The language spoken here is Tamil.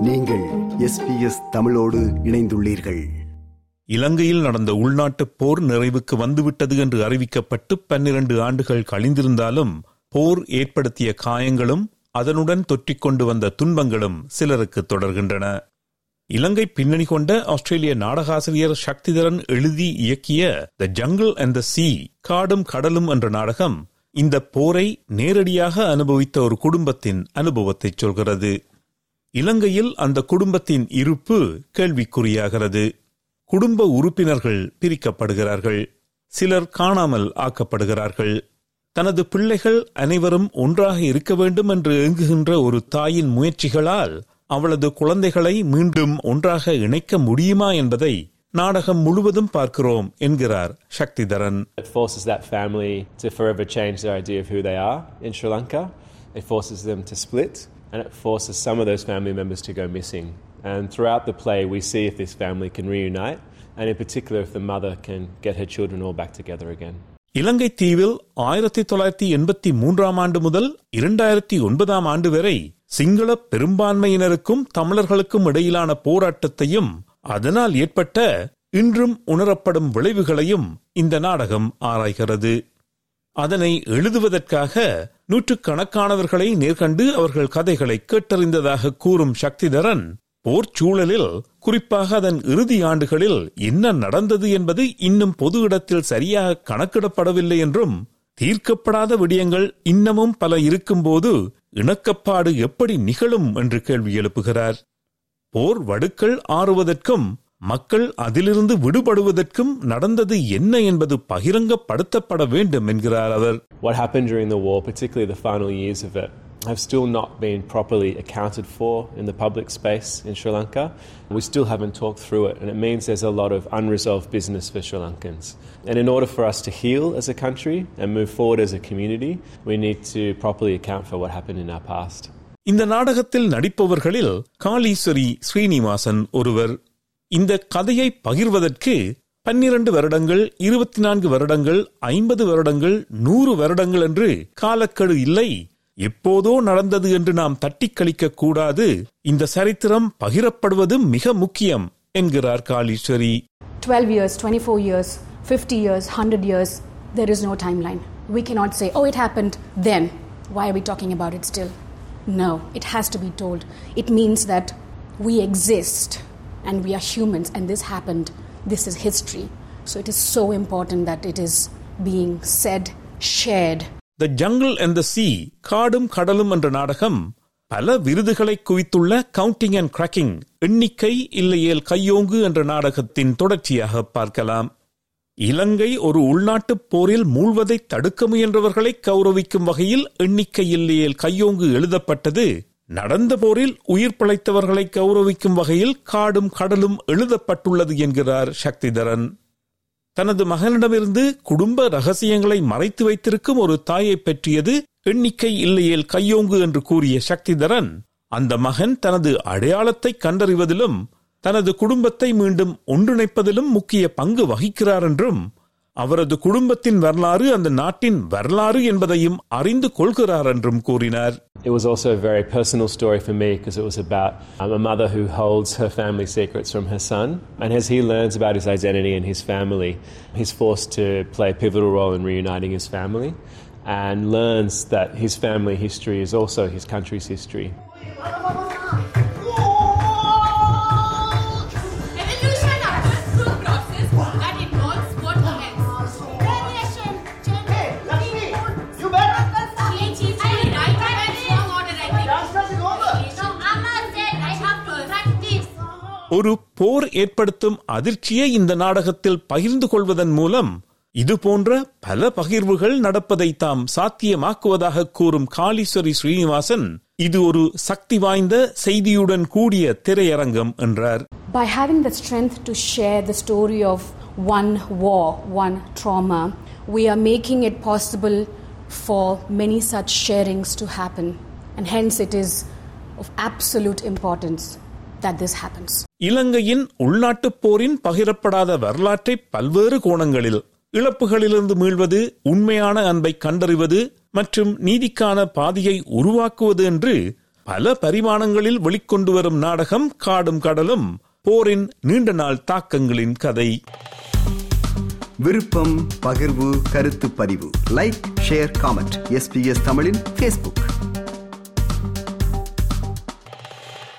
நீங்கள் எஸ்பிஎஸ் தமிழோடு இணைந்துள்ளீர்கள். இலங்கையில் நடந்த உள்நாட்டுப் போர் நிறைவுக்கு வந்துவிட்டது என்று அறிவிக்கப்பட்டு பன்னிரண்டு ஆண்டுகள் கழிந்திருந்தாலும் போர் ஏற்படுத்திய காயங்களும் அதனுடன் தொற்றிக் கொண்டு வந்த துன்பங்களும் சிலருக்கு தொடர்கின்றன. இலங்கை பின்னணி கொண்ட ஆஸ்திரேலிய நாடகாசிரியர் சக்திதரன் எழுதி இயக்கிய the jungle and the sea காடும் கடலும் என்ற நாடகம் இந்த போரை நேரடியாக அனுபவித்த ஒரு குடும்பத்தின் அனுபவத்தை சொல்கிறது. இலங்கையில் அந்த குடும்பத்தின் இருப்பு கேள்விக்குறியாகிறது. குடும்ப உறுப்பினர்கள் பிரிக்கப்படுகிறார்கள். சிலர் காணாமல் ஆக்கப்படுகிறார்கள். தனது பிள்ளைகள் அனைவரும் ஒன்றாக இருக்க வேண்டும் என்று ஏங்குகின்ற ஒரு தாயின் முயற்சிகளால் அவளது குழந்தைகளை மீண்டும் ஒன்றாக இணைக்க முடியுமா என்பதை நாடகம் முழுவதும் பார்க்கிறோம் என்கிறார் Sakthidharan. It forces that family to forever change their idea of who they are in Sri Lanka. It forces them to split, and it forces some of those family members to go missing. And throughout the play, we see if this family can reunite, and in particular, if the mother can get her children all back together again. இலங்கை தீவில் ஆயிரத்தி தொள்ளாயிரத்தி எண்பத்தி மூன்றாம் ஆண்டு முதல் இரண்டாயிரத்தி ஒன்பதாம் ஆண்டு வரை சிங்கள பெரும்பான்மையினருக்கும் தமிழர்களுக்கும் இடையிலான போராட்டத்தையும் அதனால் ஏற்பட்ட இன்றும் உணரப்படும் விளைவுகளையும் இந்த நாடகம் ஆராய்கிறது அதனை எழுதுவதற்காக நூற்றுக்கணக்கானவர்களை நேர்கண்டு அவர்கள் கதைகளை கேட்டறிந்ததாக கூறும் சக்திதரன் போர் சூழலில் குறிப்பாக அதன் இறுதி ஆண்டுகளில் என்ன நடந்தது என்பது இன்னும் பொது இடத்தில் சரியாக கணக்கிடப்படவில்லை என்றும் தீர்க்கப்படாத விடயங்கள் இன்னமும் பல இருக்கும்போது இணக்கப்பாடு எப்படி நிகழும் என்று கேள்வி எழுப்புகிறார். போர் வடுக்கள் ஆறுவதற்கும் மக்கள் அதிலிருந்து விடுபடுவதற்கும் நடந்தது என்ன என்பது பகிரங்கப்படுத்தப்பட வேண்டும் என்கிறார் அவர் What happened during the war, particularly the final years of it, have still not been properly accounted for in the public space in Sri Lanka. We still haven't talked through it, and it means there's a lot of unresolved business for Sri Lankans. And in order for us to heal as a country and move forward as a community, we need to properly account for what happened in our past. இந்த நாடகத்தில் நடிப்பவர்களில் காளீஸ்வரி ஸ்ரீனிவாசன் ஒருவர் இந்த கதையை பகிர்வதற்கு பன்னிரண்டு வருடங்கள் இருபத்தி நான்கு வருடங்கள் ஐம்பது வருடங்கள் நூறு வருடங்கள் என்று காலக்கெடு இல்லை எப்போதோ நடந்தது என்று நாம் தட்டிக் கழிக்க கூடாது இந்த சரித்திரம் பகிரப்படுவது மிக முக்கியம் என்கிறார் Kaleeswari 12 years, 24 years, 50 years, 100 years, there is no timeline. We cannot say, oh, it happened then. Why are we talking about it still? No, it has to be told. It means that we exist and we are humans and this happened. This is history. So it is so important that it is being said, shared. The jungle and the sea காடும் கடலும் என்ற நாடகம் பல விருதுகளை குவித்துள்ள கவுண்டிங் அண்ட் கிராக்கிங் எண்ணிக்கை இல்லையேல் கையோங்கு என்ற நாடகத்தின் தொடர்ச்சியாக பார்க்கலாம் இலங்கை ஒரு உள்நாட்டுப் போரில் மூழ்வதை தடுக்க முயன்றவர்களை கௌரவிக்கும் வகையில் எண்ணிக்கை இல்லையேல் கையோங்கு எழுதப்பட்டது நடந்த போரில் உயிர் பிழைத்தவர்களை கௌரவிக்கும் வகையில் காடும் கடலும் எழுதப்பட்டுள்ளது என்கிறார் சக்திதரன். தனது மகனிடமிருந்து குடும்ப ரகசியங்களை மறைத்து வைத்திருக்கும் ஒரு தாயை பற்றியது எண்ணிக்கை இல்லையேல் கையோங்கு என்று கூறிய சக்திதரன். அந்த மகன் தனது அடையாளத்தை கண்டறிவதிலும் தனது குடும்பத்தை மீண்டும் ஒன்றிணைப்பதிலும் முக்கிய பங்கு வகிக்கிறார் என்றும் அவரது குடும்பத்தின் வரலாறு அந்த நாட்டின் வரலாறு என்பதையும் அறிந்து கொள்கிறார் என்றும் கூறினார். It was also a very personal story for me because it was about um, a mother who holds her family secrets from her son. And as he learns about his identity and his family, he's forced to play a pivotal role in reuniting his family and learns that his family history is also his country's history. ஒரு போர் ஏற்படுத்தும் அதிர்ச்சியை இந்த நாடகத்தில் பகிர்ந்து கொள்வதன் மூலம் இது போன்ற பல பகிர்வுகள் நடப்பதை தாம் சாத்தியமாக்குவதாக கூறும் காளீஸ்வரி ஸ்ரீனிவாசன் இது ஒரு சக்தி வாய்ந்த செய்தியுடன் கூடிய திரையரங்கம் என்றார் By having the strength to share the story of one war, one trauma, we are making it possible for many such sharings to happen. And hence, it is of absolute importance that this happens. இலங்கையின் உள்நாட்டுப் போரின் பகிரப்படாத வரலாற்றை பல்வேறு கோணங்களில் இழப்புகளிலிருந்து மீள்வது உண்மையான அன்பை கண்டறிவது மற்றும் நீதிக்கான பாதையை உருவாக்குவது என்று பல பரிமாணங்களில் வெளிக்கொண்டு வரும் நாடகம் காடும் கடலும் போரின் நீண்ட நாள் தாக்கங்களின் கதை. விருப்பம் பகிர்வு கருத்து பதிவு. லைக் ஷேர் காமெண்ட் எஸ்பிஎஸ் தமிழின் ஃபேஸ்புக்